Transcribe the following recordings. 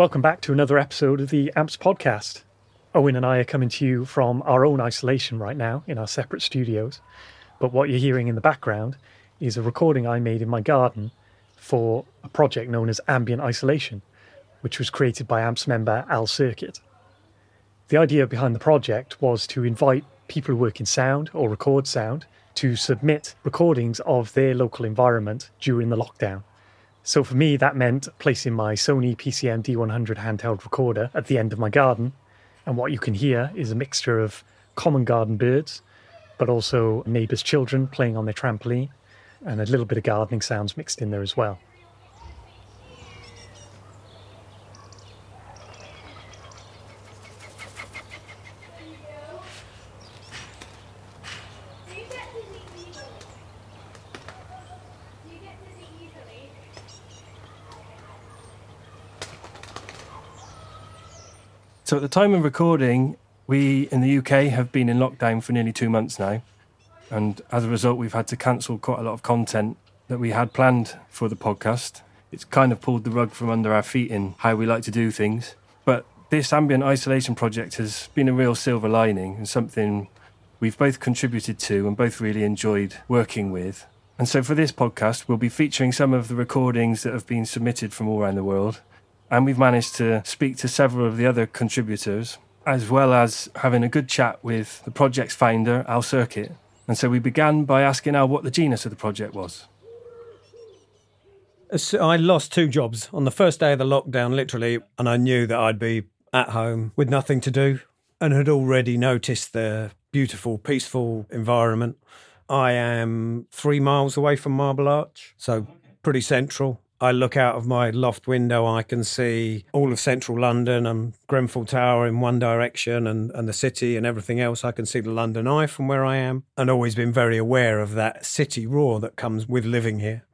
Welcome back to another episode of the AMPS podcast. Owen and I are coming to you from our own isolation right now in our separate studios. But what you're hearing in the background is a recording I made in my garden for a project known as Ambient Isolation, which was created by AMPS member Al Sirkett. The idea behind the project was to invite people who work in sound or record sound to submit recordings of their local environment during the lockdown. So for me, that meant placing my Sony PCM D100 handheld recorder at the end of my garden. And what you can hear is a mixture of common garden birds, but also neighbours' children playing on their trampoline, and a little bit of gardening sounds mixed in there as well. So at the time of recording, we in the UK have been in lockdown for nearly two months now. And as a result, we've had to cancel quite a lot of content that we had planned for the podcast. It's kind of pulled the rug from under our feet in how we like to do things. But this ambient isolation project has been a real silver lining and something we've both contributed to and both really enjoyed working with. And so for this podcast, we'll be featuring some of the recordings that have been submitted from all around the world and we've managed to speak to several of the other contributors, as well as having a good chat with the project's founder, Al Sirkett. And so we began by asking Al what the genus of the project was. So I lost two jobs on the first day of the lockdown, literally, and I knew that I'd be at home with nothing to do and had already noticed the beautiful, peaceful environment. I am three miles away from Marble Arch, so pretty central. I look out of my loft window, and I can see all of central London and Grenfell Tower in one direction and, and the city and everything else. I can see the London Eye from where I am and always been very aware of that city roar that comes with living here.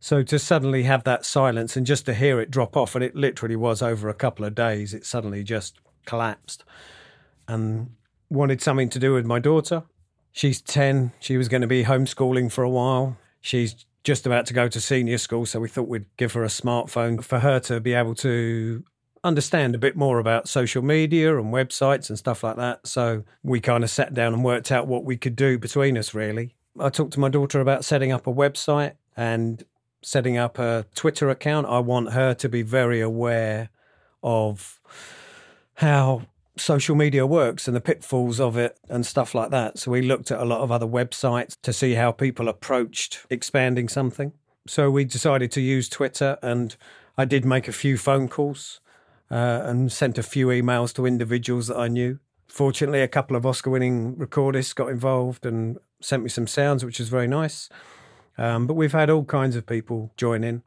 So to suddenly have that silence and just to hear it drop off, and it literally was over a couple of days, it suddenly just collapsed. And wanted something to do with my daughter. She's 10. She was going to be homeschooling for a while. She's just about to go to senior school, so we thought we'd give her a smartphone for her to be able to understand a bit more about social media and websites and stuff like that. So we kind of sat down and worked out what we could do between us, really. I talked to my daughter about setting up a website and setting up a Twitter account. I want her to be very aware of how social media works and the pitfalls of it and stuff like that. So we looked at a lot of other websites to see how people approached expanding something. So we decided to use Twitter and I did make a few phone calls uh, and sent a few emails to individuals that I knew. Fortunately, a couple of Oscar winning recordists got involved and sent me some sounds, which was very nice. Um, but we've had all kinds of people join in.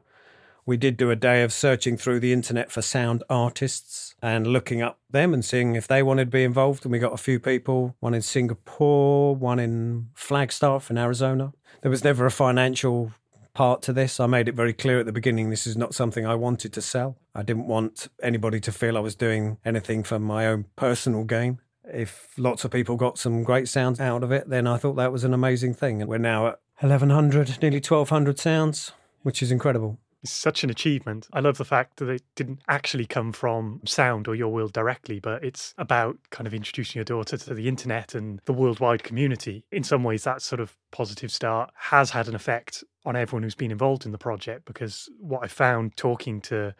We did do a day of searching through the internet for sound artists and looking up them and seeing if they wanted to be involved. And we got a few people, one in Singapore, one in Flagstaff in Arizona. There was never a financial part to this. I made it very clear at the beginning this is not something I wanted to sell. I didn't want anybody to feel I was doing anything for my own personal gain. If lots of people got some great sounds out of it, then I thought that was an amazing thing. And we're now at 1,100, nearly 1,200 sounds, which is incredible is such an achievement. I love the fact that it didn't actually come from sound or your world directly, but it's about kind of introducing your daughter to the internet and the worldwide community. In some ways, that sort of positive start has had an effect on everyone who's been involved in the project because what I found talking to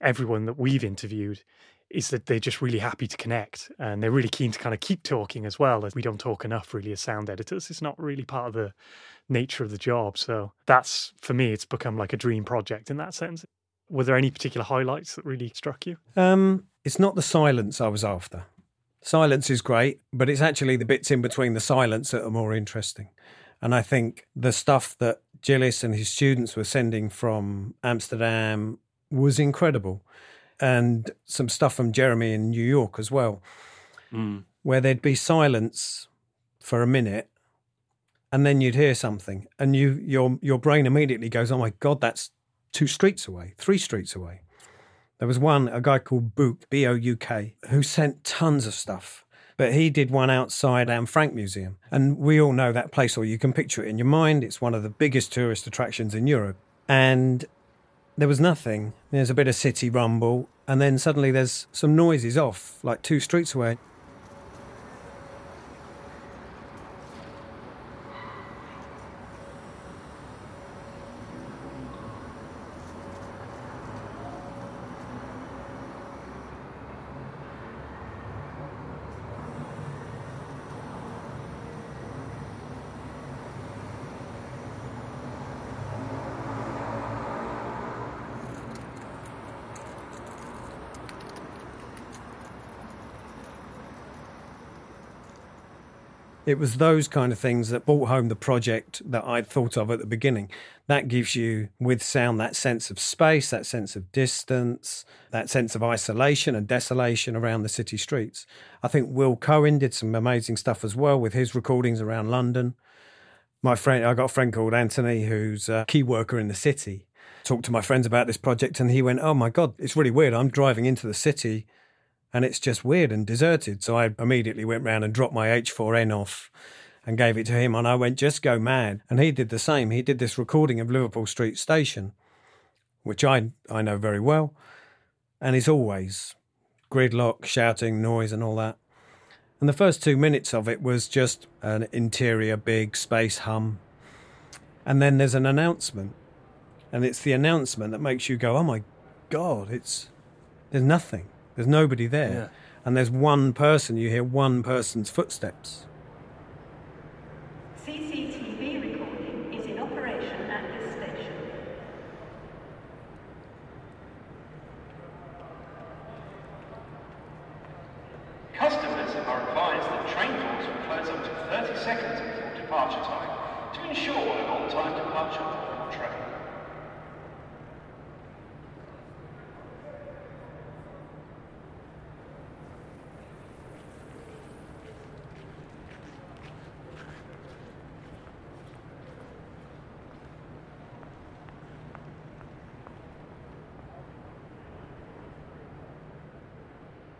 everyone that we've interviewed is that they're just really happy to connect and they're really keen to kind of keep talking as well as we don't talk enough really as sound editors. It's not really part of the nature of the job. So that's for me it's become like a dream project in that sense. Were there any particular highlights that really struck you? Um it's not the silence i was after. Silence is great but it's actually the bits in between the silence that are more interesting. And i think the stuff that gillis and his students were sending from amsterdam was incredible and some stuff from Jeremy in New York as well, mm. where there'd be silence for a minute, and then you'd hear something, and you your your brain immediately goes, "Oh my god, that's two streets away, three streets away." There was one, a guy called Bouk, B O U K, who sent tons of stuff. But he did one outside Anne Frank Museum. And we all know that place, or you can picture it in your mind. It's one of the biggest tourist attractions in Europe. And there was nothing. There's a bit of city rumble, and then suddenly there's some noises off, like two streets away. It was those kind of things that brought home the project that I'd thought of at the beginning. That gives you, with sound, that sense of space, that sense of distance, that sense of isolation and desolation around the city streets. I think Will Cohen did some amazing stuff as well with his recordings around London. My friend, I got a friend called Anthony who's a key worker in the city. Talked to my friends about this project and he went, Oh my God, it's really weird. I'm driving into the city and it's just weird and deserted. So I immediately went round and dropped my H4n off and gave it to him. And I went, just go mad. And he did the same. He did this recording of Liverpool Street Station, which I, I know very well. And it's always gridlock, shouting, noise, and all that. And the first two minutes of it was just an interior big space hum. And then there's an announcement. And it's the announcement that makes you go, oh my God, it's there's nothing. There's nobody there. Yeah. And there's one person, you hear one person's footsteps. CCTV recording is in operation at this station. Customers are advised that train doors will close up to 30 seconds before departure time to ensure an on-time departure of your train.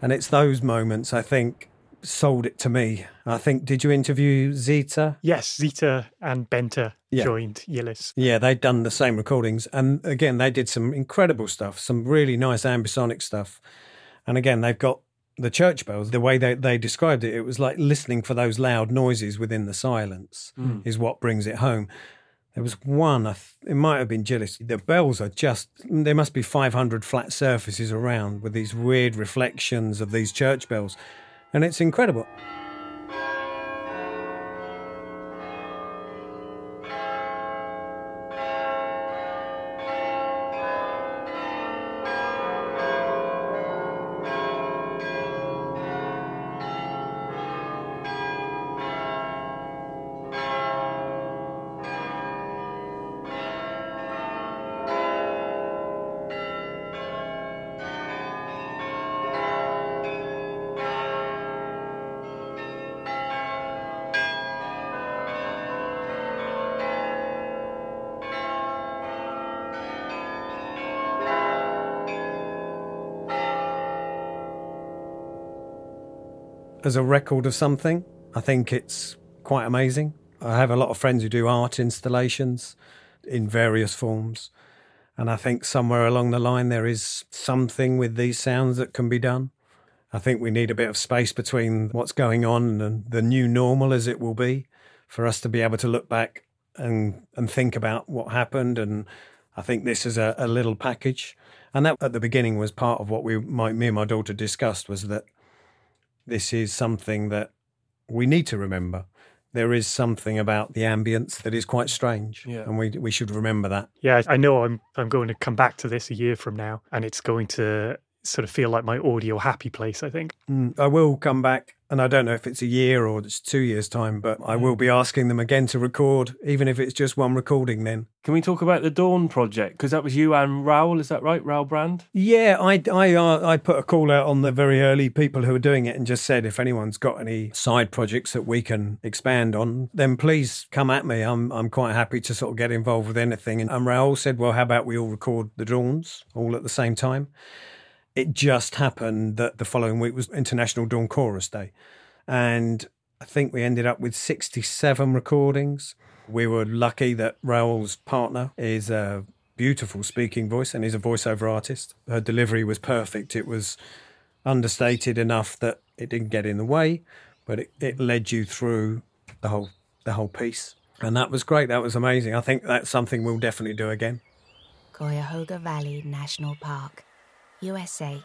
And it's those moments, I think, sold it to me. I think, did you interview Zeta? Yes, Zeta and Benta Yeah. joined Yillis. Yeah, they'd done the same recordings. And again, they did some incredible stuff, some really nice ambisonic stuff. And again, they've got the church bells. The way they, they described it, it was like listening for those loud noises within the silence mm. is what brings it home. There was one, it might have been Gillis. The bells are just, there must be 500 flat surfaces around with these weird reflections of these church bells. And it's incredible. As a record of something. I think it's quite amazing. I have a lot of friends who do art installations in various forms. And I think somewhere along the line there is something with these sounds that can be done. I think we need a bit of space between what's going on and the new normal as it will be for us to be able to look back and and think about what happened and I think this is a, a little package. And that at the beginning was part of what we my, me and my daughter discussed was that this is something that we need to remember. There is something about the ambience that is quite strange, Yeah. and we we should remember that. Yeah, I know I'm I'm going to come back to this a year from now, and it's going to sort of feel like my audio happy place. I think. Mm, I will come back, and I don't know if it's a year or it's two years' time, but I will be asking them again to record, even if it's just one recording. Then, Can we talk about the Dawn project? Because that was you and Raoul, is that right? Raoul Brand? yeah, I I uh, I put a call out on the very early people who were doing it, and just said if anyone's got any side projects that we can expand on, then please come at me. I'm I'm quite happy to sort of get involved with anything. And, and Raoul said, well, how about we all record the Dawns all at the same time? It just happened that the following week was International Dawn Chorus Day. And I think we ended up with 67 recordings. We were lucky that Raoul's partner is a beautiful speaking voice and is a voiceover artist. Her delivery was perfect. It was understated enough that it didn't get in the way, but it, it led you through the whole the whole piece. And that was great. That was amazing. I think that's something we'll definitely do again. Cuyahoga Valley National Park, USA.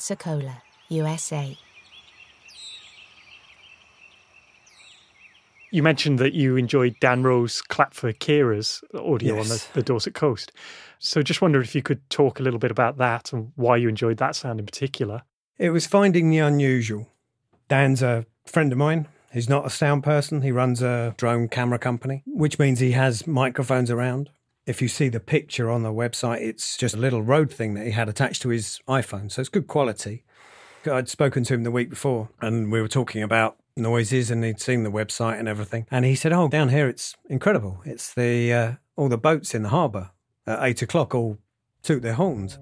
Pensacola, USA. You mentioned that you enjoyed Dan Rose Clap for Carers audio on the, the Dorset coast. So just wondered if you could talk a little bit about that and why you enjoyed that sound in particular. It was finding the unusual. Dan's a friend of mine. He's not a sound person. He runs a drone camera company, which means he has microphones around. If you see the picture on the website, it's just a little Rode thing that he had attached to his iPhone. So it's good quality. I'd spoken to him the week before and we were talking about noises and he'd seen the website and everything. And he said, Oh, down here it's incredible. It's the uh, all the boats in the harbour at eight o'clock all toot their horns.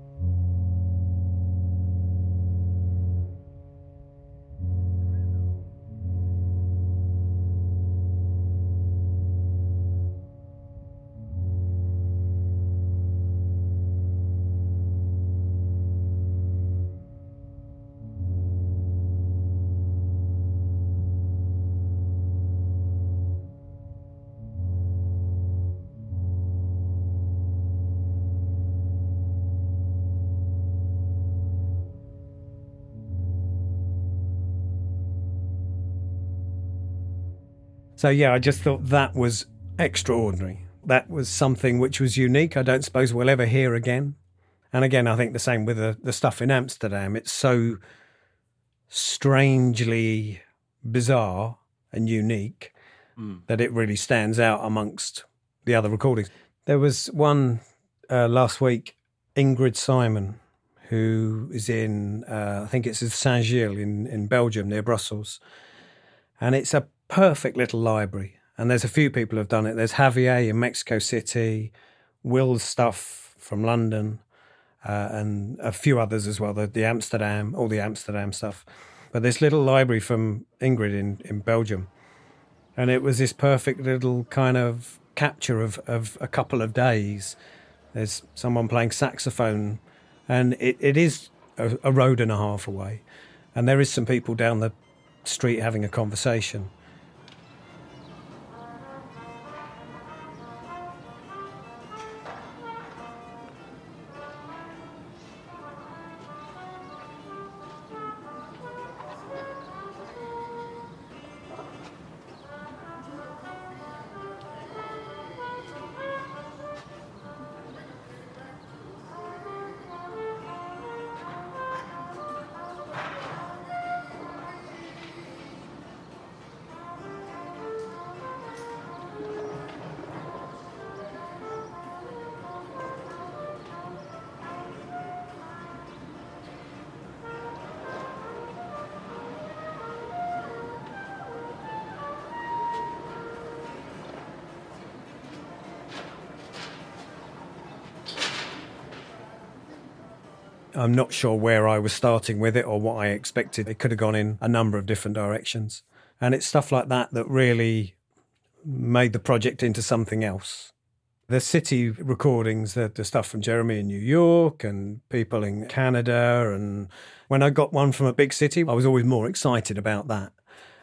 So yeah, I just thought that was extraordinary. That was something which was unique. I don't suppose we'll ever hear again. And again, I think the same with the, the stuff in Amsterdam. It's so strangely bizarre and unique that it really stands out amongst the other recordings. There was one uh, last week, Ingrid Simon, who is in, uh, I think it's in Saint Gilles in, in Belgium near Brussels and it's a perfect little library. And there's a few people who've done it. There's Javier in Mexico City, Will's stuff from London, uh, and a few others as well. The, the Amsterdam, all the Amsterdam stuff. But this little library from Ingrid in, in Belgium, and it was this perfect little kind of capture of, of a couple of days. There's someone playing saxophone, and it, it is a, a road and a half away. And there is some people down the street having a conversation. I'm not sure where I was starting with it or what I expected. It could have gone in a number of different directions. And it's stuff like that that really made the project into something else. The city recordings, the, the stuff from Jeremy in New York and people in Canada. And when I got one from a big city, I was always more excited about that.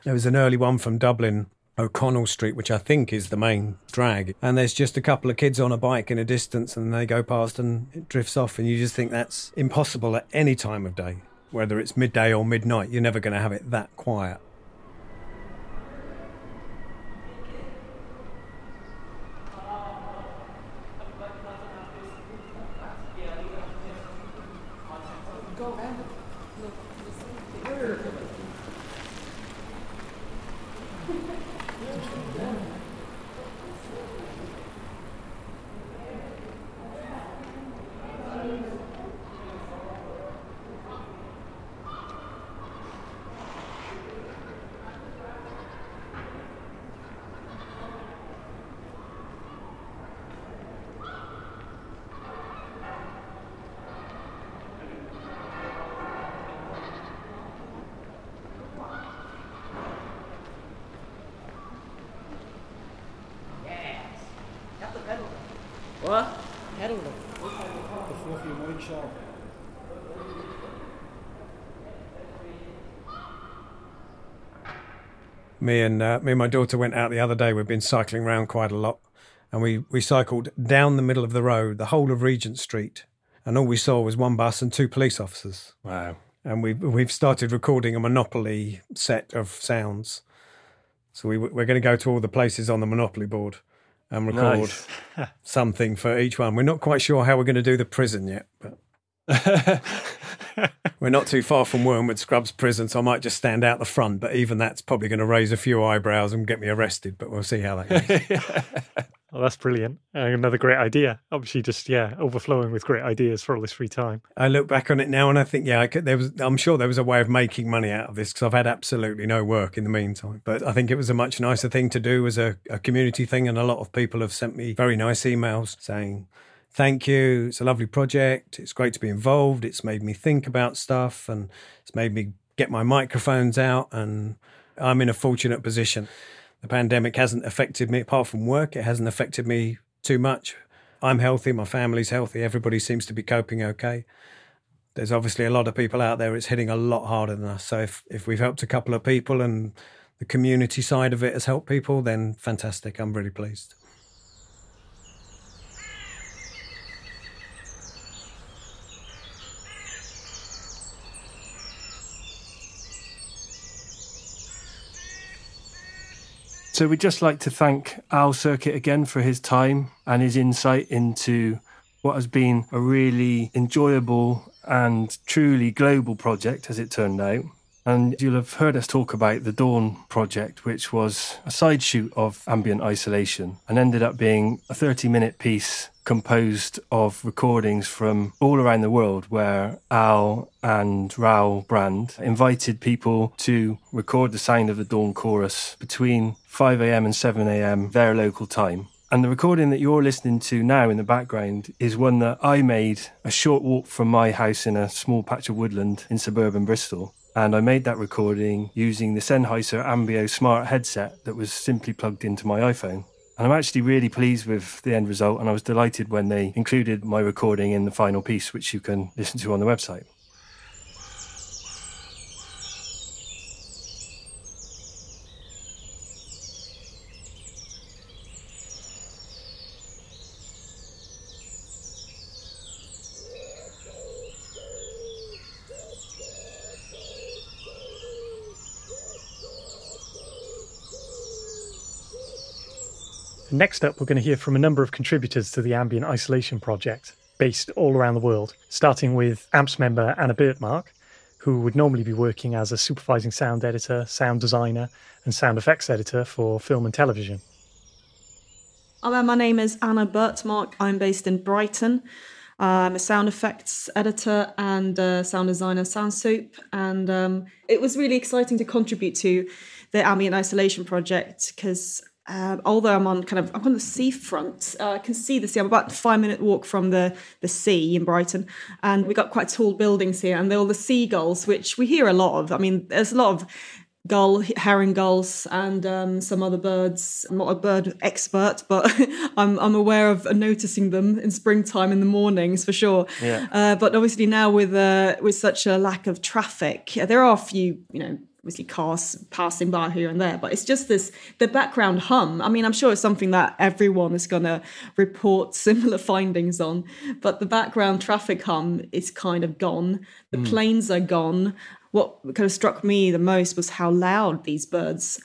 There was an early one from Dublin, O'Connell Street, which I think is the main drag. And there's just a couple of kids on a bike in a distance and they go past and it drifts off. And you just think that's impossible at any time of day, whether it's midday or midnight. You're never going to have it that quiet. Me and uh, me and my daughter went out the other day. We've been cycling around quite a lot, and we we cycled down the middle of the road, the whole of Regent Street, and all we saw was one bus and two police officers. Wow. And we we've started recording a Monopoly set of sounds. So we we're going to go to all the places on the Monopoly board and record Nice. something for each one. We're not quite sure how we're going to do the prison yet, but we're not too far from Wormwood Scrubs prison, so I might just stand out the front. But even that's probably going to raise a few eyebrows and get me arrested. But we'll see how that goes. Oh, that's brilliant. Uh, another great idea. Obviously, just, yeah, overflowing with great ideas for all this free time. I look back on it now and I think, yeah, I could, there was. I'm sure there was a way of making money out of this because I've had absolutely no work in the meantime. But I think it was a much nicer thing to do as a, a community thing, and a lot of people have sent me very nice emails saying. Thank you. It's a lovely project. It's great to be involved. It's made me think about stuff and it's made me get my microphones out. And I'm in a fortunate position. The pandemic hasn't affected me, apart from work, it hasn't affected me too much. I'm healthy, my family's healthy, everybody seems to be coping okay. There's obviously a lot of people out there it's hitting a lot harder than us. So if, if we've helped a couple of people and the community side of it has helped people, then fantastic. I'm really pleased. So we'd just like to thank Al Sirkett again for his time and his insight into what has been a really enjoyable and truly global project, as it turned out. And you'll have heard us talk about the Dawn project, which was a side shoot of ambient isolation and ended up being a 30 minute piece composed of recordings from all around the world where Al and Raoul Brand invited people to record the sound of the Dawn chorus between 5am and 7am their local time. And the recording that you're listening to now in the background is one that I made a short walk from my house in a small patch of woodland in suburban Bristol. And I made that recording using the Sennheiser Ambeo smart headset that was simply plugged into my iPhone. And I'm actually really pleased with the end result, and I was delighted when they included my recording in the final piece, which you can listen to on the website. Next up, we're going to hear from a number of contributors to the Ambient Isolation Project, based all around the world, starting with AMPS member Anna Bertmark, who would normally be working as a supervising sound editor, sound designer, and sound effects editor for film and television. Hello, my name is Anna Bertmark. I'm based in Brighton. I'm a sound effects editor and sound designer, Sound Soup. And um, it was really exciting to contribute to the ambient isolation project because um, although I'm on kind of I'm on the seafront, uh, I can see the sea. I'm about a five minute walk from the the sea in Brighton, and we got quite tall buildings here, and they're all the seagulls, which we hear a lot of. I mean, there's a lot of gull, herring gulls, and um, some other birds. I'm not a bird expert, but I'm I'm aware of noticing them in springtime in the mornings for sure. Yeah. Uh, but obviously now with uh, with such a lack of traffic, there are a few you know obviously cars passing by here and there, but it's just this the background hum. I mean, I'm sure it's something that everyone is going to report similar findings on, but the background traffic hum is kind of gone. The planes are gone. What kind of struck me the most was how loud these birds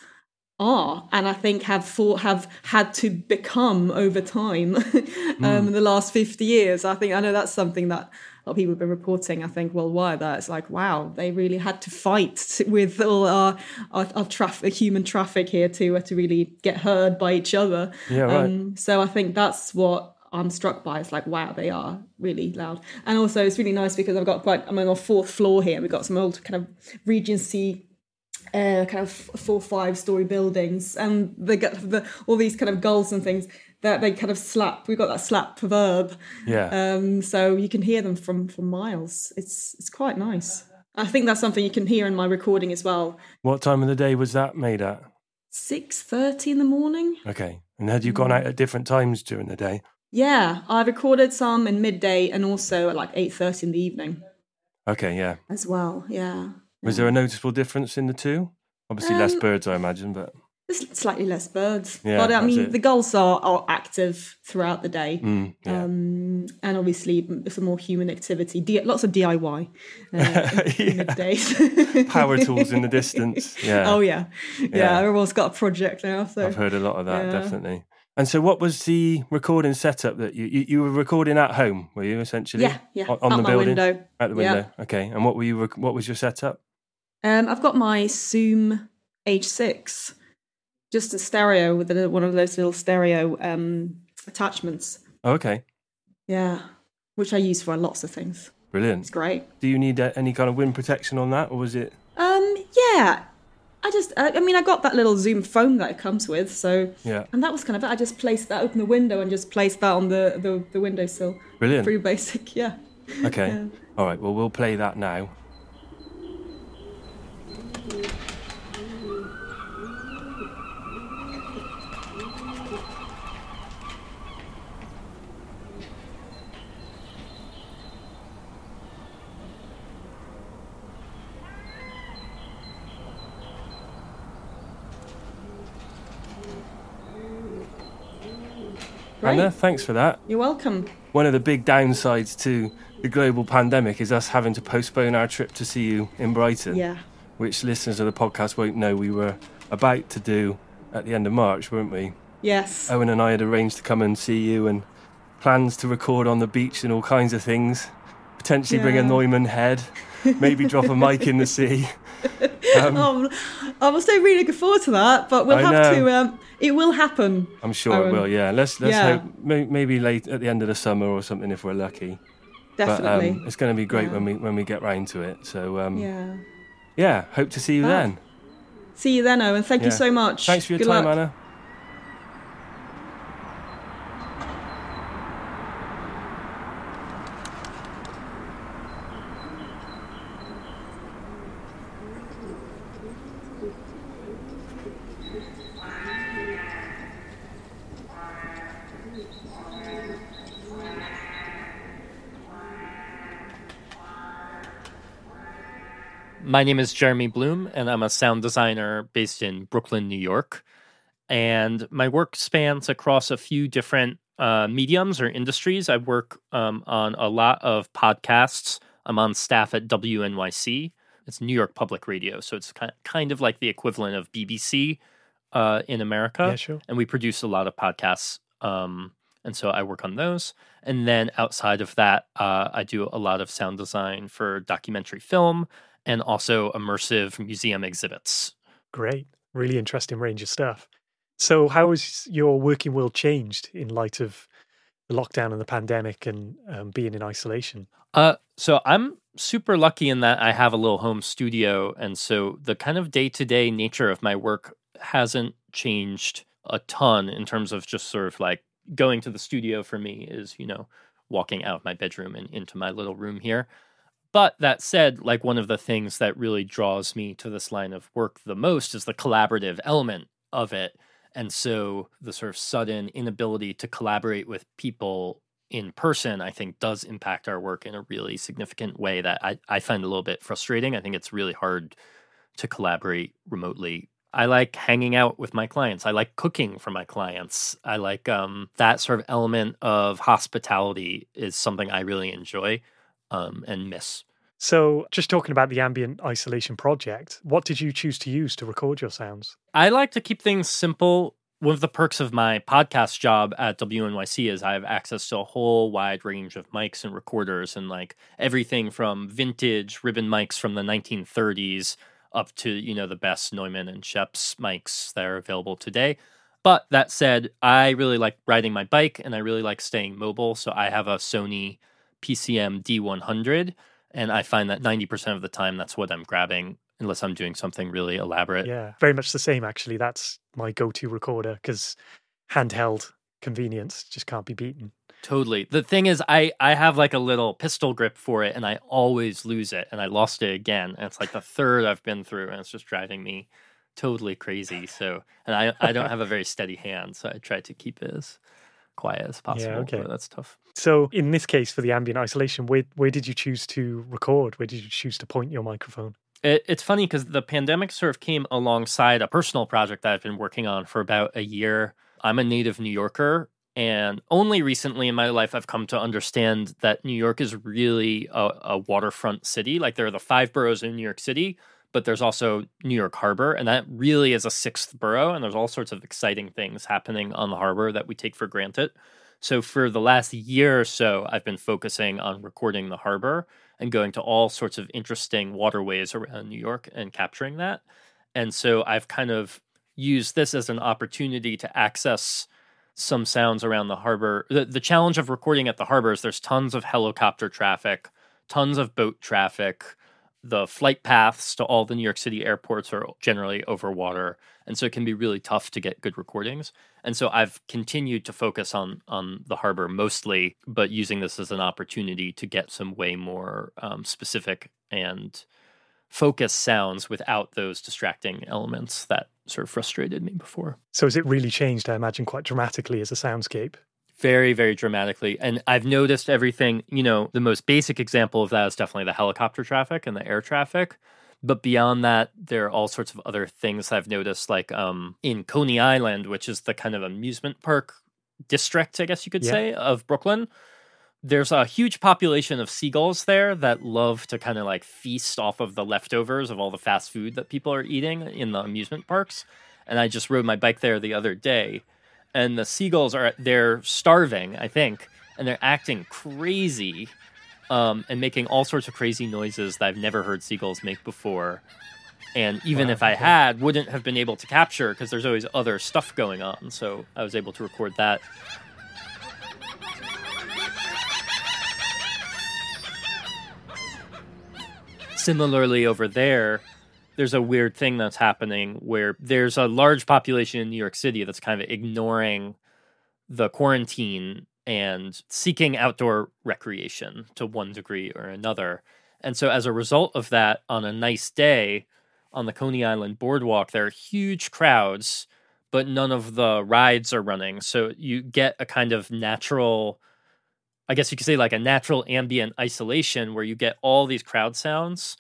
are and i think have for, have had to become over time um, in the last 50 years i think i know that's something that a lot of people have been reporting i think worldwide that it's like wow they really had to fight with all our our, our traffic human traffic here to uh, to really get heard by each other Yeah, right. um, so i think that's what I'm struck by. It's like, wow, they are really loud. And also, it's really nice because I've got quite, I'm on a fourth floor here. We've got some old kind of Regency uh, kind of four five story buildings and they get the all these kind of gulls and things that they kind of slap we've got that slap verb Yeah. um so you can hear them from from miles it's it's quite nice i think that's something you can hear in my recording as well what time of the day was that made at? 6.30 in the morning Okay. And had you gone out at different times during the day? Yeah, I recorded some in midday and also at like eight thirty in the evening Okay, yeah. as well. Yeah, Was there a noticeable difference in the two? Obviously, less Um, birds, I imagine, but there's slightly less birds, Yeah, but I mean it. the gulls are, are active throughout the day. mm, yeah. Um, and obviously some more human activity, D- lots of DIY uh, in, Yeah. middays. Power tools in the distance. Yeah. Oh yeah. yeah, Yeah. Everyone's got a project now, so I've heard a lot of that, definitely. And so, what was the recording setup that you, you you were recording at home? Were you essentially? yeah, yeah. On, on the building, window. at the window. Okay. And what were you? rec- What was your setup? Um, I've got my Zoom H6, just a stereo with a, one of those little stereo um, attachments. Oh, okay. Yeah, which I use for lots of things. Brilliant. It's great. Do you need uh, any kind of wind protection on that, or was it? Um, yeah. I just, I, I mean, I got that little Zoom foam that it comes with, so Yeah. and that was kind of it. I just placed that, open the window, and just placed that on the the, the windowsill. Brilliant. Pretty basic, yeah. Okay. Yeah. All right. Well, we'll play that now. Great. Anna, thanks for that. You're welcome. One of the big downsides to the global pandemic is us having to postpone our trip to see you in Brighton, Yeah. which listeners of the podcast won't know we were about to do at the end of March, weren't we? Yes. Owen and I had arranged to come and see you and plans to record on the beach and all kinds of things. Potentially bring a Neumann head, maybe drop a mic in the sea. Um, Um, I'm still really looking forward to that, but we'll I have know. to. Um, it will happen. I'm sure it will. Yeah, let's let's Yeah. hope maybe late at the end of the summer or something if we're lucky. Definitely. But um, it's going to be great Yeah. when we when we get round to it. So um, yeah. yeah. hope to see you then. See you then, Owen. Thank you so much. Thanks for your Good time, luck. Anna. My name is Jeremy Bloom, and I'm a sound designer based in Brooklyn, New York. And my work spans across a few different uh, mediums or industries. I work um, on a lot of podcasts. I'm on staff at WNYC. It's New York Public Radio, so it's kind of like the equivalent of BBC uh, in America Yeah, sure. and we produce a lot of podcasts. Um, and so I work on those. And then outside of that, uh, I do a lot of sound design for documentary film and also immersive museum exhibits. Great. Really interesting range of stuff. So, how has your working world changed in light of the lockdown and the pandemic and um, being in isolation? Uh, so I'm super lucky in that I have a little home studio, and so the kind of day to day nature of my work hasn't changed a ton in terms of just sort of like going to the studio for me is you know walking out of my bedroom and into my little room here. But that said, like one of the things that really draws me to this line of work the most is the collaborative element of it. And so the sort of sudden inability to collaborate with people in person, I think, does impact our work in a really significant way that I, I find a little bit frustrating. I think it's really hard to collaborate remotely. I like hanging out with my clients. I like cooking for my clients. I like um, that sort of element of hospitality is something I really enjoy um, and miss. So, just talking about the ambient isolation project, what did you choose to use to record your sounds? I like to keep things simple. One of the perks of my podcast job at WNYC is I have access to a whole wide range of mics and recorders and like everything from vintage ribbon mics from the 1930s up to, you know, the best Neumann and Schoeps mics that are available today. But that said, I really like riding my bike and I really like staying mobile. So I have a Sony PCM D100 and I find that 90% of the time that's what I'm grabbing unless I'm doing something really elaborate. Yeah, very much the same, actually. That's my go to recorder because handheld convenience just can't be beaten. Totally. The thing is, I I have like a little pistol grip for it, and I always lose it, and I lost it again, and it's like the third I've been through, and it's just driving me totally crazy. So, and I I don't have a very steady hand, so I try to keep it as quiet as possible. okay. but that's tough. So, in this case, for the ambient isolation, where where did you choose to record? Where did you choose to point your microphone? It, it's funny because the pandemic sort of came alongside a personal project that I've been working on for about a year. I'm a native New Yorker, and only recently in my life I've come to understand that New York is really a, a waterfront city. Like there are the five boroughs in New York City, but there's also New York Harbor, and that really is a sixth borough. And there's all sorts of exciting things happening on the harbor that we take for granted. So for the last year or so, I've been focusing on recording the harbor and going to all sorts of interesting waterways around New York and capturing that. And so I've kind of used this as an opportunity to access some sounds around the harbor. The, the challenge of recording at the harbor is there's tons of helicopter traffic, tons of boat traffic. The flight paths to all the New York City airports are generally over water. And so it can be really tough to get good recordings. And so I've continued to focus on on the harbor mostly, but using this as an opportunity to get some way more um, specific and focused sounds without those distracting elements that sort of frustrated me before. So, has it really changed? I imagine quite dramatically as a soundscape. Very, very dramatically. And I've noticed everything, you know, the most basic example of that is definitely the helicopter traffic and the air traffic. But beyond that, there are all sorts of other things I've noticed, like um, in Coney Island, which is the kind of amusement park district, I guess you could Yeah. say, of Brooklyn. There's a huge population of seagulls there that love to kind of like feast off of the leftovers of all the fast food that people are eating in the amusement parks. And I just rode my bike there the other day, and the seagulls are they're starving, I think, and they're acting crazy um, and making all sorts of crazy noises that I've never heard seagulls make before. And even Wow, if I had, wouldn't have been able to capture because there's always other stuff going on. So I was able to record that. Similarly, over there, there's a weird thing that's happening where there's a large population in New York City that's kind of ignoring the quarantine and seeking outdoor recreation to one degree or another. And so, as a result of that, on a nice day on the Coney Island boardwalk, there are huge crowds, but none of the rides are running. So, you get a kind of natural, I guess you could say, like a natural ambient isolation where you get all these crowd sounds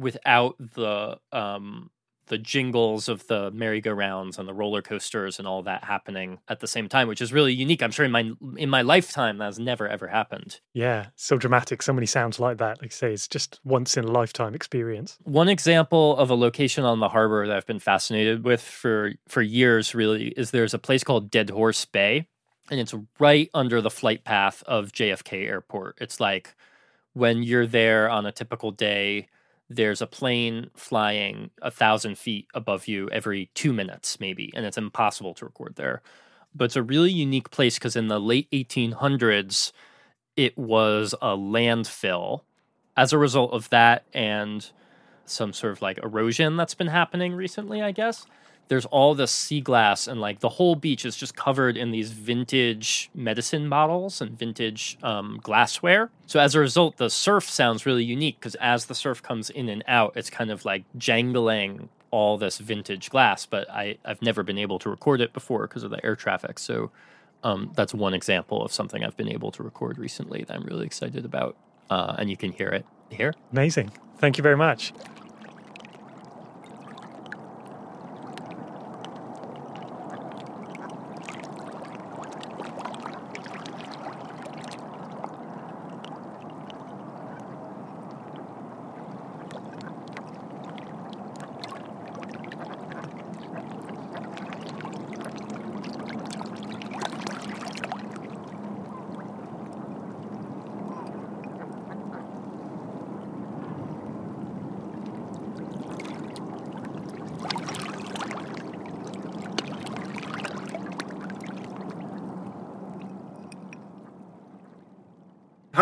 without the um the jingles of the merry-go-rounds and the roller coasters and all that happening at the same time which is really unique i'm sure in my in my lifetime that has never ever happened Yeah, so dramatic. So many sounds like that. Like I say, it's just once in a lifetime experience. one example of a location on the harbor that i've been fascinated with for for years really is there's a place called dead horse bay and it's right under the flight path of jfk airport it's like when you're there on a typical day there's a plane flying a thousand feet above you every two minutes maybe and it's impossible to record there. But it's a really unique place because in the late 1800s it was a landfill. As a result of that and some sort of like erosion that's been happening recently i guess there's all this sea glass and like the whole beach is just covered in these vintage medicine bottles and vintage um, glassware so as a result the surf sounds really unique because as the surf comes in and out it's kind of like jangling all this vintage glass but I, i've never been able to record it before because of the air traffic so um, that's one example of something i've been able to record recently that i'm really excited about uh, and you can hear it here Amazing. Thank you very much.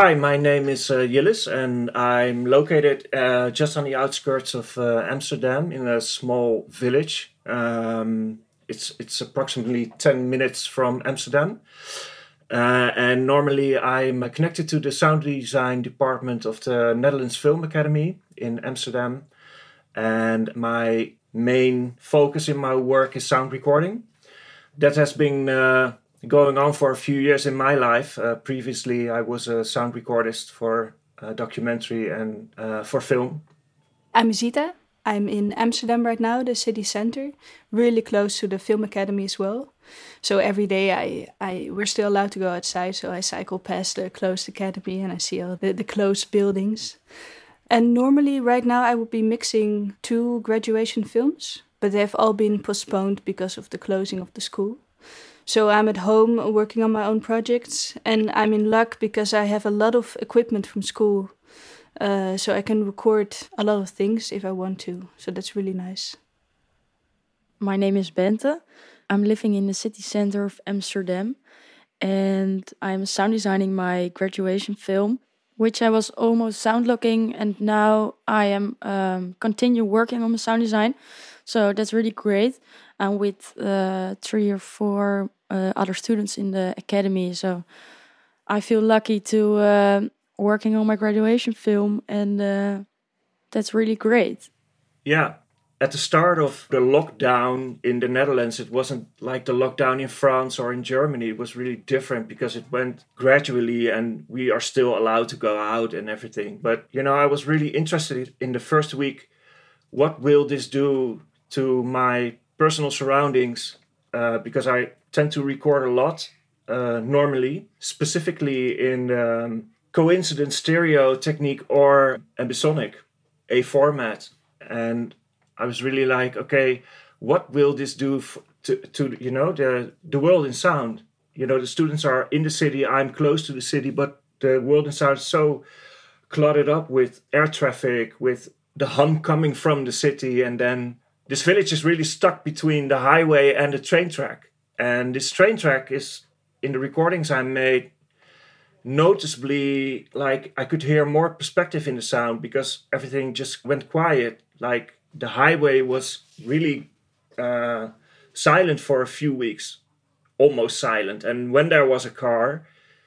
Hi, my name is uh, and I'm located uh, just on the outskirts of uh, Amsterdam in a small village. Um, it's it's approximately ten minutes from Amsterdam, uh, and normally I'm connected to the sound design department of the Netherlands Film Academy in Amsterdam, and my main focus in my work is sound recording. That has been uh, going on for a few years in my life. Uh, previously, I was a sound recordist for uh, documentary and uh, for film. I'm Zita. I'm in Amsterdam right now, the city center, really close to the film academy as well. So every day I, I we're still allowed to go outside, so I cycle past the closed academy and I see all the, the closed buildings. And normally right now I would be mixing two graduation films, but they've all been postponed because of the closing of the school. So I'm at home working on my own projects, and I'm in luck because I have a lot of equipment from school. Uh, so I can record a lot of things if I want to. So that's really nice. My name is Bente. I'm living in the city center of Amsterdam and I'm sound designing my graduation film, which I was almost sound looking, and now I am um, continue working on the sound design. So that's really great. I'm with uh, three or four uh, other students in the academy, so I feel lucky to uh, working on my graduation film, and uh, that's really great. Yeah, at the start of the lockdown in the Netherlands, it wasn't like the lockdown in France or in Germany. It was really different because it went gradually and we are still allowed to go out and everything. But, you know, I was really interested in the first week what will this do to my personal surroundings? Uh, because I tend to record a lot uh, normally, specifically in um, coincident stereo technique or ambisonic, a format. And I was really like, okay, what will this do f- to, to you know the the world in sound? You know, the students are in the city. I'm close to the city, but the world in sound is so cluttered up with air traffic, with the hum coming from the city, and then this village is really stuck between the highway and the train track. And this train track is in the recordings I made noticeably like I could hear more perspective in the sound because everything just went quiet. Like the highway was really uh, silent for a few weeks, almost silent. And when there was a car,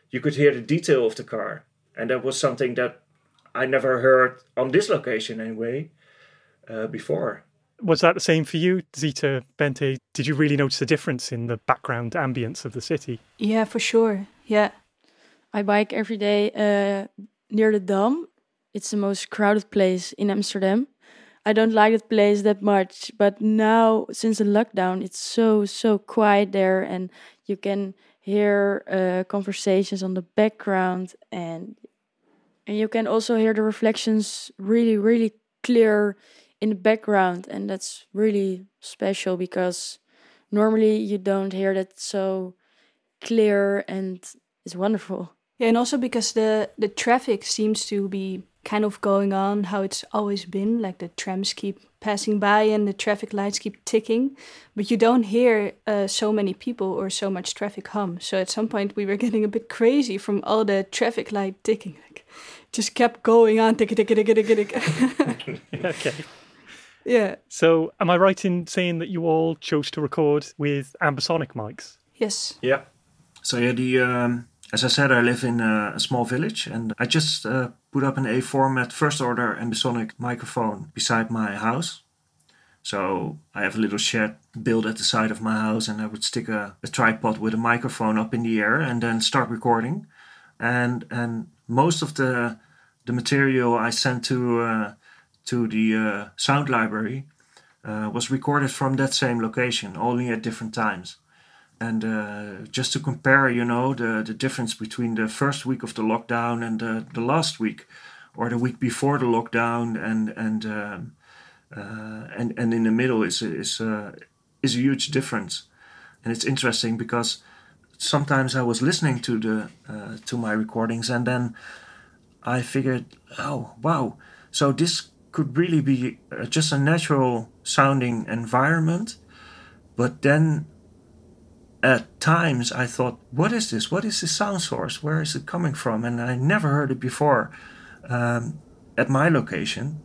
you could hear the detail of the car. And that was something that I never heard on this location anyway uh, before. Was that the same for you, Zita Bente? Did you really notice a difference in the background ambience of the city? Yeah, for sure. Yeah. I bike every day uh, near the Dam. It's the most crowded place in Amsterdam. I don't like that place that much, but now since the lockdown, it's so so quiet there, and you can hear uh, conversations on the background, and and you can also hear the reflections really really clear in the background, and that's really special because normally you don't hear that so clear, and it's wonderful. Yeah, and also because the the traffic seems to be kind of going on how it's always been like the trams keep passing by and the traffic lights keep ticking but you don't hear uh, so many people or so much traffic hum. So at some point we were getting a bit crazy from all the traffic light ticking like just kept going on tick tick tick tick tick okay yeah so am i right in saying that you all chose to record with ambisonic mics yes yeah so yeah the um as I said, I live in a, small village and I just uh, put up an A format first order ambisonic microphone beside my house. So I have a little shed built at the side of my house and I would stick a, a tripod with a microphone up in the air and then start recording. And and most of the the material I sent to uh, to the uh, sound library uh, was recorded from that same location, only at different times. And uh, just to compare, you know, the, the difference between the first week of the lockdown and the, the last week, or the week before the lockdown, and and um, uh, and and in the middle is is uh, is a huge difference, and it's interesting because sometimes I was listening to the uh, to my recordings and then I figured, oh wow, so this could really be uh, just a natural sounding environment, but then at times I thought, what is this? What is the sound source? Where is it coming from? And I never heard it before um, at my location.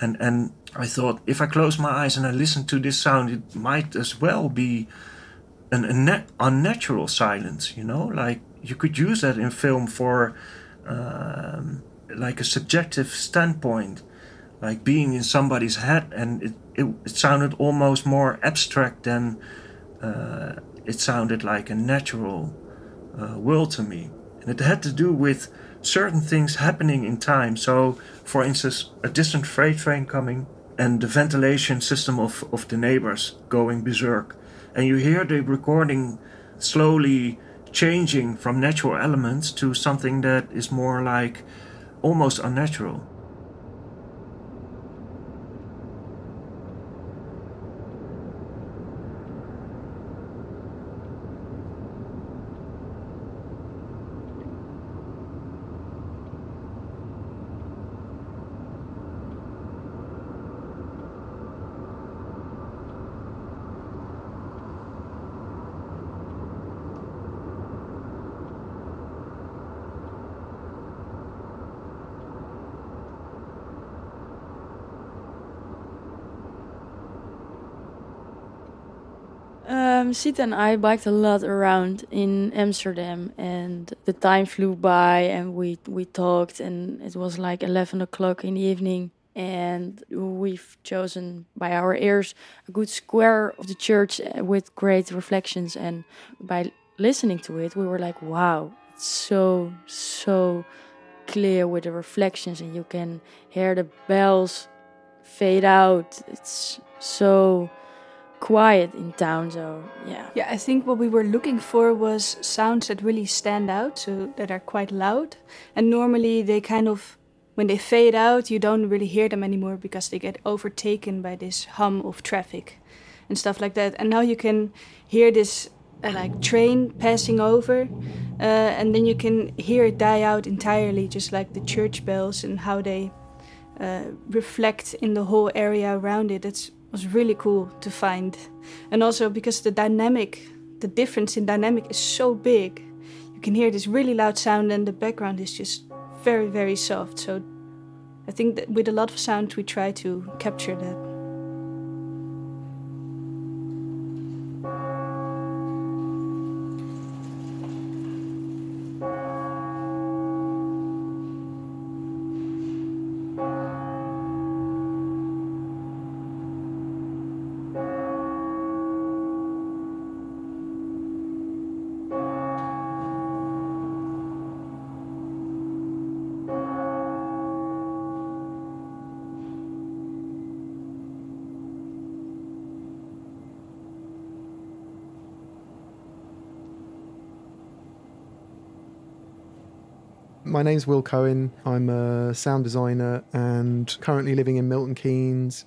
And, and I thought, if I close my eyes and I listen to this sound, it might as well be an, an unnatural silence, you know? Like you could use that in film for um, like a subjective standpoint, like being in somebody's head, and it, it, it sounded almost more abstract than. Uh, it sounded like a natural uh, world to me. And it had to do with certain things happening in time. So, for instance, a distant freight train coming and the ventilation system of, of the neighbors going berserk. And you hear the recording slowly changing from natural elements to something that is more like almost unnatural. Um, Zita and I biked a lot around in Amsterdam, and the time flew by, and we we talked, and it was like eleven o'clock in the evening, and we've chosen by our ears a good square of the church uh, with great reflections, and by listening to it, we were like, wow, it's so so clear with the reflections, and you can hear the bells fade out. It's so quiet in town so yeah Yeah, I think what we were looking for was sounds that really stand out, so that are quite loud. And normally they kind of, when they fade out, you don't really hear them anymore because they get overtaken by this hum of traffic and stuff like that. And now you can hear this uh, like train passing over, uh, and then you can hear it die out entirely, just like the church bells and how they uh, reflect in the whole area around it. It's was really cool to find. And also because the dynamic, the difference in dynamic is so big. You can hear this really loud sound and the background is just very, very soft. So I think that with a lot of sound we try to capture that. My name's Will Cohen. I'm a sound designer and currently living in Milton Keynes.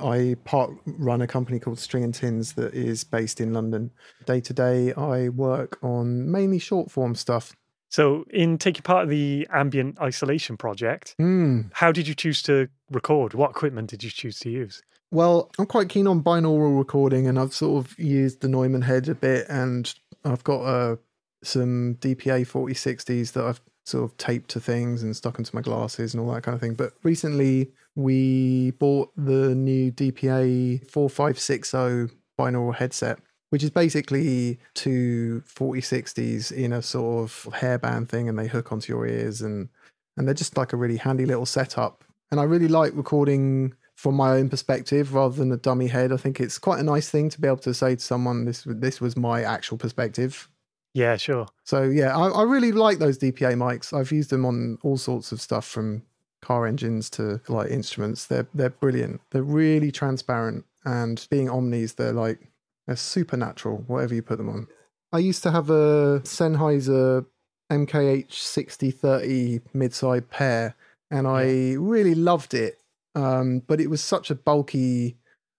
I part run a company called String and Tins that is based in London. Day to day, I work on mainly short form stuff. So, in taking part of the ambient isolation project, Mm. how did you choose to record? What equipment did you choose to use? Well, I'm quite keen on binaural recording, and I've sort of used the Neumann head a bit, and I've got uh, some DPA 4060s that I've sort of taped to things and stuck into my glasses and all that kind of thing. But recently, we bought the new DPA 4560 binaural headset, which is basically two 4060s in a sort of hairband thing, and they hook onto your ears, and and they're just like a really handy little setup. And I really like recording from my own perspective rather than a dummy head. I think it's quite a nice thing to be able to say to someone, "This this was my actual perspective." Yeah, sure. So yeah, I, I really like those DPA mics. I've used them on all sorts of stuff from car engines to like instruments. They're they're brilliant. They're really transparent, and being omnis, they're like they're supernatural. Whatever you put them on. I used to have a Sennheiser MKH 6030 mid-side pair, and I really loved it. Um, but it was such a bulky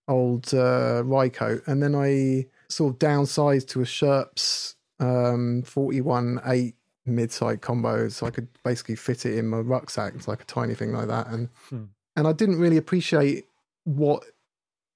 old uh, Rycote, and then I sort of downsized to a Schoeps um, 41 8 mid-side combo, so I could basically fit it in my rucksack. It's like a tiny thing like that, and Hmm. and I didn't really appreciate what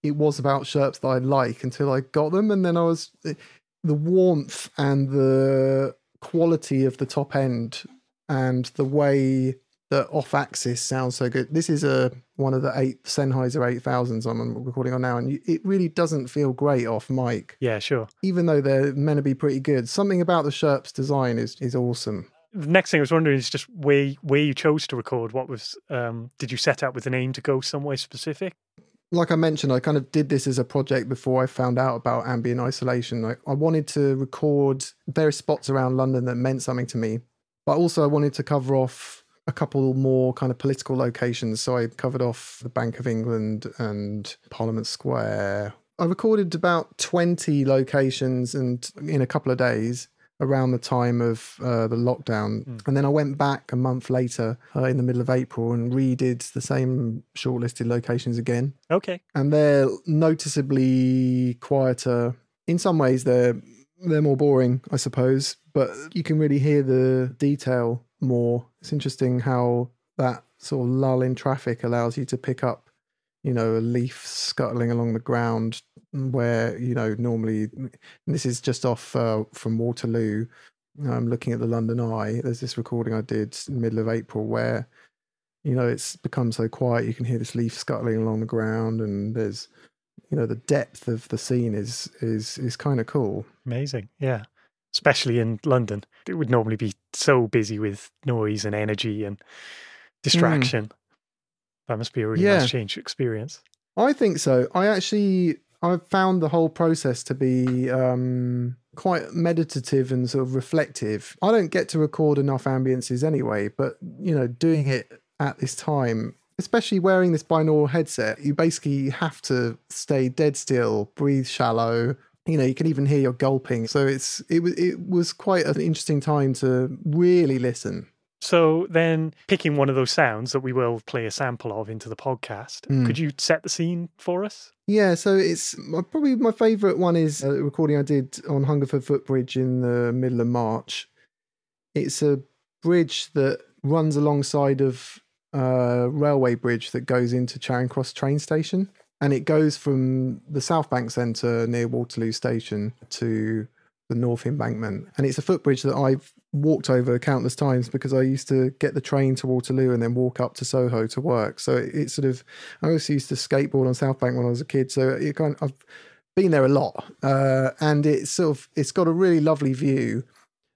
it was about Schoeps that I like until I got them, and then I was the warmth and the quality of the top end and the way that off axis sounds so good. This is a one of the eight Sennheiser 8000s I'm recording on now, and you- it really doesn't feel great off mic. Yeah, sure. Even though they're meant to be pretty good, something about the Schoeps design is is awesome. The next thing I was wondering is just where where you chose to record. What was um, did you set out with an aim to go somewhere specific? like I mentioned, I kind of did this as a project before I found out about ambient isolation. I, I wanted to record various spots around London that meant something to me, but also I wanted to cover off a couple more kind of political locations. So I covered off the Bank of England and Parliament Square. I recorded about 20 locations and in a couple of days around the time of uh, the lockdown. Mm. And then I went back a month later uh, in the middle of April and redid the same shortlisted locations again. Okay. And they're noticeably quieter. In some ways, they're they're more boring, I suppose, but you can really hear the detail more. It's interesting how that sort of lull in traffic allows you to pick up, you know, a leaf scuttling along the ground where, you know, normally this is just off uh, from Waterloo. I'm looking at the London Eye. There's this recording I did in the middle of April where, you know, it's become so quiet you can hear this leaf scuttling along the ground and there's you know the depth of the scene is is is kind of cool Amazing. Yeah. Especially in London. It would normally be so busy with noise and energy and distraction. That must be a really Yeah. nice change experience. I think so. I actually I found the whole process to be um, quite meditative and sort of reflective. I don't get to record enough ambiences anyway, but you know, doing it at this time, especially wearing this binaural headset, you basically have to stay dead still, breathe shallow. You know, you can even hear your gulping. So it's it was it was quite an interesting time to really listen. So then, picking one of those sounds that we will play a sample of into the podcast, Mm. could you set the scene for us? Yeah, so it's my- probably my favourite one is a recording I did on Hungerford Footbridge in the middle of March. It's a bridge that runs alongside of a railway bridge that goes into Charing Cross train station, and it goes from the South Bank Centre near Waterloo Station to the North Embankment, and it's a footbridge that I've walked over countless times because I used to get the train to Waterloo and then walk up to Soho to work. So it, it's sort of I also used to skateboard on South Bank when I was a kid, so it kind of, I've been there a lot, uh, and it's sort of it's got a really lovely view.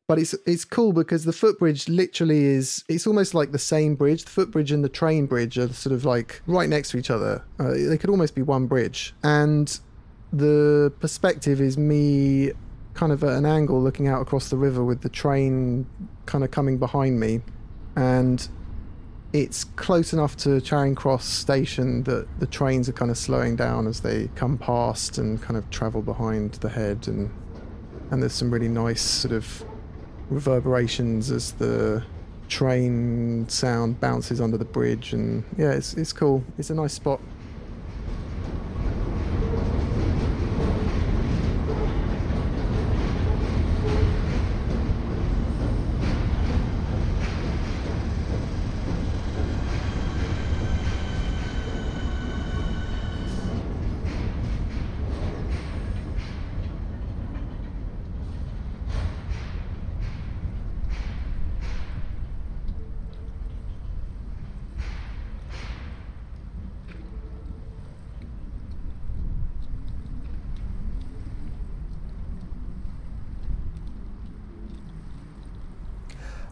But it's it's cool because the footbridge literally is it's almost like the same bridge. The footbridge and the train bridge are sort of like right next to each other. Uh, they could almost be one bridge, and the perspective is me kind of at an angle looking out across the river with the train kind of coming behind me and it's close enough to Charing Cross station that the trains are kind of slowing down as they come past and kind of travel behind the head and and there's some really nice sort of reverberations as the train sound bounces under the bridge and yeah it's it's cool. It's a nice spot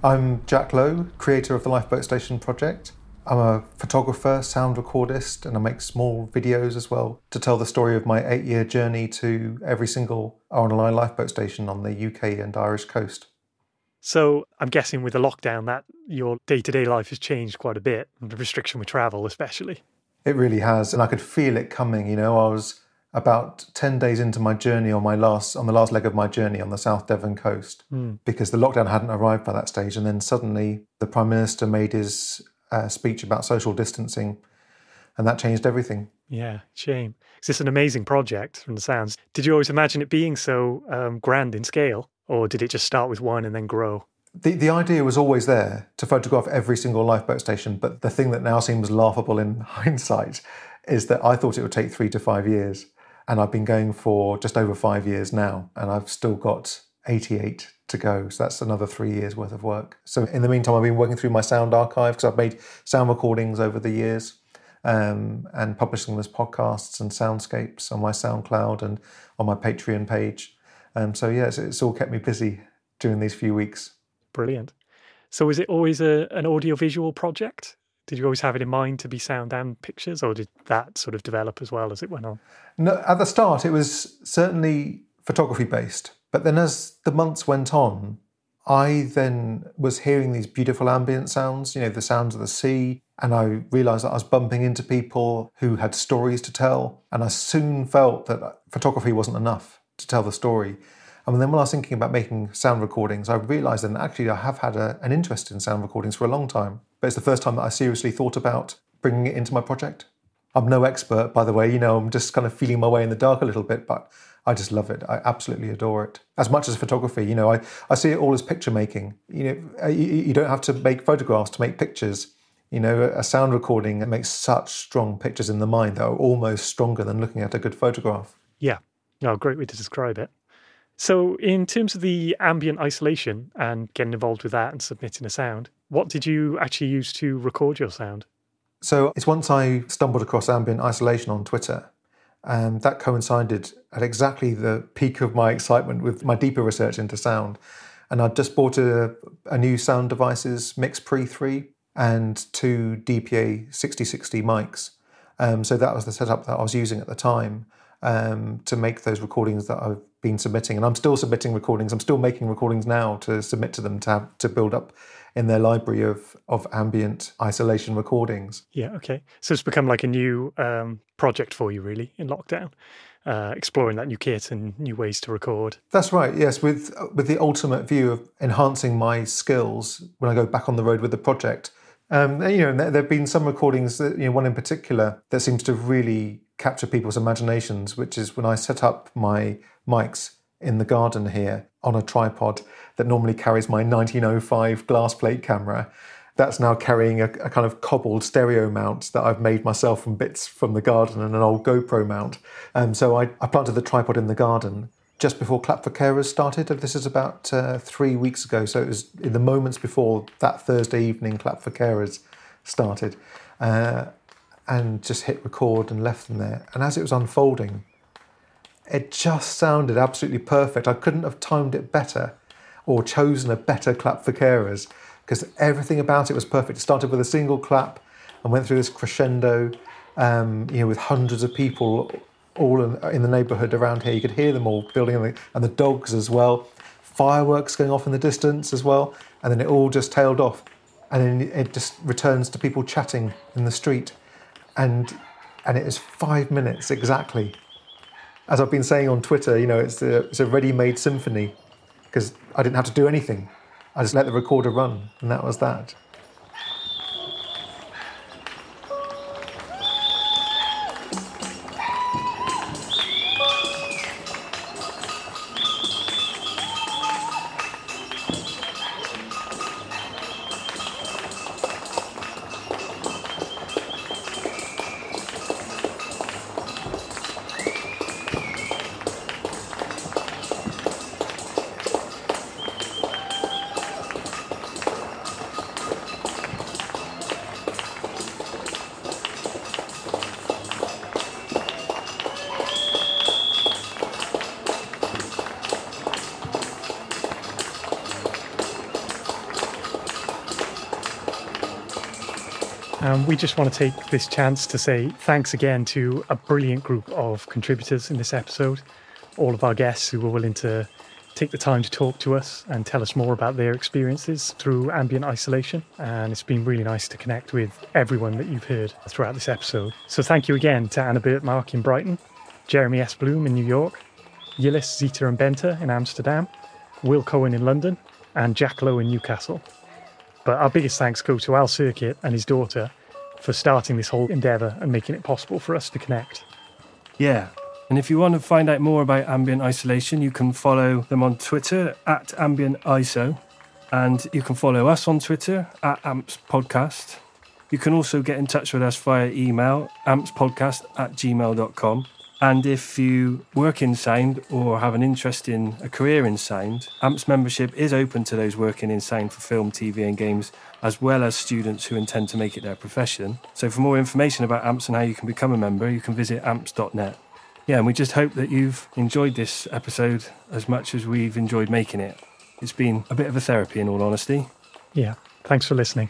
I'm Jack Lowe, creator of the Lifeboat Station project. I'm a photographer, sound recordist, and I make small videos as well to tell the story of my eight year journey to every single RNLI lifeboat station on the UK and Irish coast. So I'm guessing with the lockdown that your day to day life has changed quite a bit, and the restriction with travel especially. It really has, and I could feel it coming. You know, I was about ten days into my journey on my last on the last leg of my journey on the South Devon coast Hmm. because the lockdown hadn't arrived by that stage, and then suddenly the Prime Minister made his uh, speech about social distancing, and that changed everything. Yeah, shame. it's an amazing project from the sounds. Did you always imagine it being so um, grand in scale, or did it just start with one and then grow? The, the idea was always there to photograph every single lifeboat station, but the thing that now seems laughable in hindsight is that I thought it would take three to five years. And I've been going for just over five years now, and I've still got 88 to go. So that's another three years worth of work. So in the meantime, I've been working through my sound archive because I've made sound recordings over the years um, and publishing them as podcasts and soundscapes on my SoundCloud and on my Patreon page. Um, so, yes, it's all kept me busy during these few weeks. Brilliant. So is it always a, an audiovisual project? Did you always have it in mind to be sound and pictures, or did that sort of develop as well as it went on? No, at the start, it was certainly photography based. But then as the months went on, I then was hearing these beautiful ambient sounds, you know, the sounds of the sea. And I realized that I was bumping into people who had stories to tell. And I soon felt that photography wasn't enough to tell the story. And then when I was thinking about making sound recordings, I realized that actually I have had a, an interest in sound recordings for a long time. But it's the first time that I seriously thought about bringing it into my project. I'm no expert, by the way, you know, I'm just kind of feeling my way in the dark a little bit, but I just love it. I absolutely adore it. As much as photography, you know, I, I see it all as picture making. You know, uh, you, you don't have to make photographs to make pictures. You know, a sound recording makes such strong pictures in the mind that are almost stronger than looking at a good photograph. Yeah. Oh, great way to describe it. So, in terms of the ambient isolation and getting involved with that and submitting a sound, what did you actually use to record your sound? So, it's once I stumbled across ambient isolation on Twitter, and that coincided at exactly the peak of my excitement with my deeper research into sound. And I'd just bought a, a new sound devices, Mix Pre 3 and two DPA 6060 mics. Um, so that was the setup that I was using at the time um, to make those recordings that I've been submitting, and I'm still submitting recordings. I'm still making recordings now to submit to them to have, to build up in their library of of ambient isolation recordings. Yeah, okay. So it's become like a new um, project for you, really, in lockdown, uh, exploring that new kit and new ways to record. That's right. Yes, with with the ultimate view of enhancing my skills when I go back on the road with the project. Um, you know, there, there have been some recordings that you know, one in particular that seems to have really capture people's imaginations, which is when I set up my mics in the garden here on a tripod that normally carries my 1905 glass plate camera. That's now carrying a, a, kind of cobbled stereo mount that I've made myself from bits from the garden and an old GoPro mount. Um, so I, I planted the tripod in the garden just before Clap for Carers started. This is about uh, three weeks ago. So it was in the moments before that Thursday evening Clap for Carers started. Uh, and just hit record and left them there. And as it was unfolding, it just sounded absolutely perfect. I couldn't have timed it better or chosen a better clap for carers because everything about it was perfect. It started with a single clap and went through this crescendo, um, you know, with hundreds of people all in, in, the neighbourhood around here. You could hear them all building, and the, and the dogs as well. Fireworks going off in the distance as well, and then it all just tailed off, and then it just returns to people chatting in the street and and it is five minutes exactly. As I've been saying on Twitter, you know, it's a, it's a ready-made symphony because I didn't have to do anything. I just let the recorder run, and that was that. We just want to take this chance to say thanks again to a brilliant group of contributors in this episode, all of our guests who were willing to take the time to talk to us and tell us more about their experiences through ambient isolation. And it's been really nice to connect with everyone that you've heard throughout this episode. So thank you again to Anna Bertmark in Brighton, Jeremy S. Bloom in New York, Yillis, Zita, and Bente in Amsterdam, Will Cohen in London, and Jack Lowe in Newcastle. But our biggest thanks go to Al Sirkett and his daughter for starting this whole endeavour and making it possible for us to connect. Yeah. And if you want to find out more about ambient isolation, you can follow them on Twitter at ambient iso. And you can follow us on Twitter at amps podcast. You can also get in touch with us via email, ampspodcast at gmail.com. And if you work in sound or have an interest in a career in sound, AMPS membership is open to those working in sound for film, TV, and games, as well as students who intend to make it their profession. So, for more information about AMPS and how you can become a member, you can visit amps.net. Yeah, and we just hope that you've enjoyed this episode as much as we've enjoyed making it. It's been a bit of a therapy, in all honesty. Yeah, thanks for listening.